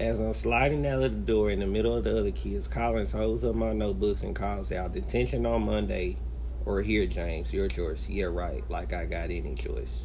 As I'm sliding out of the door in the middle of the other kids, Collins holds up my notebooks and calls out, Detention on Monday or here, James, your choice. Yeah, right. Like I got any choice.